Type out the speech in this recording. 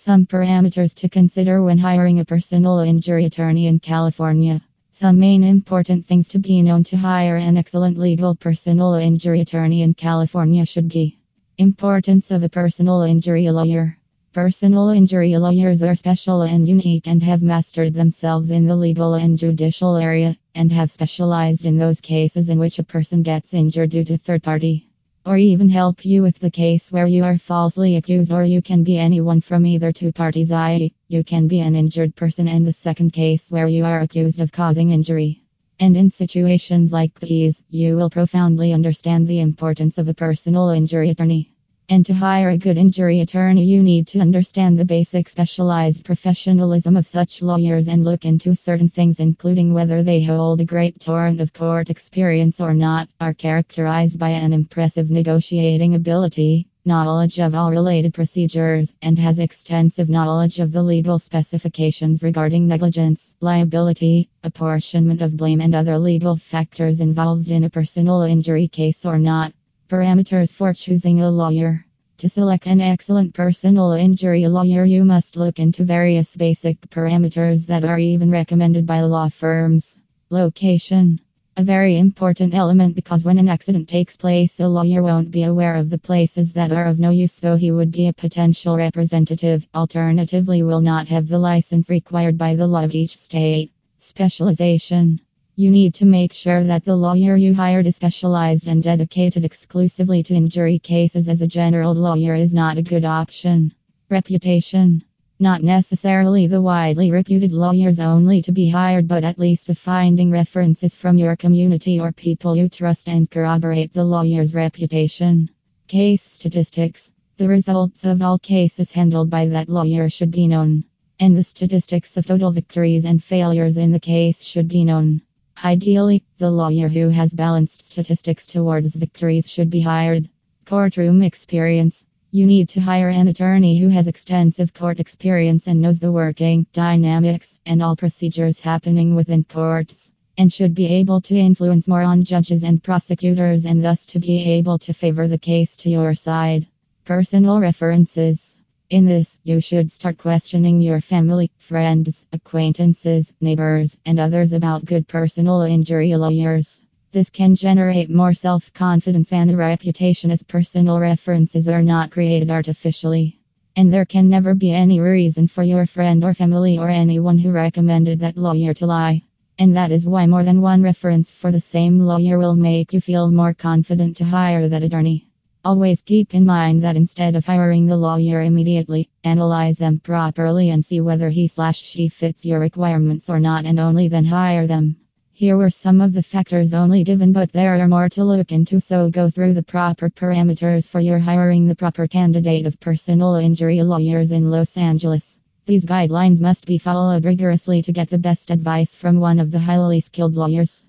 Some parameters to consider when hiring a personal injury attorney in California. Some main important things to be known to hire an excellent legal personal injury attorney in California should be Importance of a personal injury lawyer. Personal injury lawyers are special and unique and have mastered themselves in the legal and judicial area, and have specialized in those cases in which a person gets injured due to third party or even help you with the case where you are falsely accused, or you can be anyone from either two parties, i.e., you can be an injured person in the second case where you are accused of causing injury. And in situations like these, you will profoundly understand the importance of a personal injury attorney. And to hire a good injury attorney, you need to understand the basic specialized professionalism of such lawyers and look into certain things, including whether they hold a great torrent of court experience or not, are characterized by an impressive negotiating ability, knowledge of all related procedures, and has extensive knowledge of the legal specifications regarding negligence, liability, apportionment of blame, and other legal factors involved in a personal injury case or not. Parameters for choosing a lawyer. To select an excellent personal injury lawyer, you must look into various basic parameters that are even recommended by law firms. Location. A very important element because when an accident takes place, a lawyer won't be aware of the places that are of no use, though he would be a potential representative, alternatively, will not have the license required by the law of each state. Specialization. You need to make sure that the lawyer you hired is specialized and dedicated exclusively to injury cases, as a general lawyer is not a good option. Reputation. Not necessarily the widely reputed lawyers only to be hired, but at least the finding references from your community or people you trust and corroborate the lawyer's reputation. Case statistics. The results of all cases handled by that lawyer should be known, and the statistics of total victories and failures in the case should be known. Ideally, the lawyer who has balanced statistics towards victories should be hired. Courtroom experience. You need to hire an attorney who has extensive court experience and knows the working dynamics and all procedures happening within courts, and should be able to influence more on judges and prosecutors and thus to be able to favor the case to your side. Personal references. In this, you should start questioning your family, friends, acquaintances, neighbors, and others about good personal injury lawyers. This can generate more self confidence and a reputation as personal references are not created artificially. And there can never be any reason for your friend or family or anyone who recommended that lawyer to lie. And that is why more than one reference for the same lawyer will make you feel more confident to hire that attorney. Always keep in mind that instead of hiring the lawyer immediately, analyze them properly and see whether he slash she fits your requirements or not, and only then hire them. Here were some of the factors only given, but there are more to look into, so go through the proper parameters for your hiring the proper candidate of personal injury lawyers in Los Angeles. These guidelines must be followed rigorously to get the best advice from one of the highly skilled lawyers.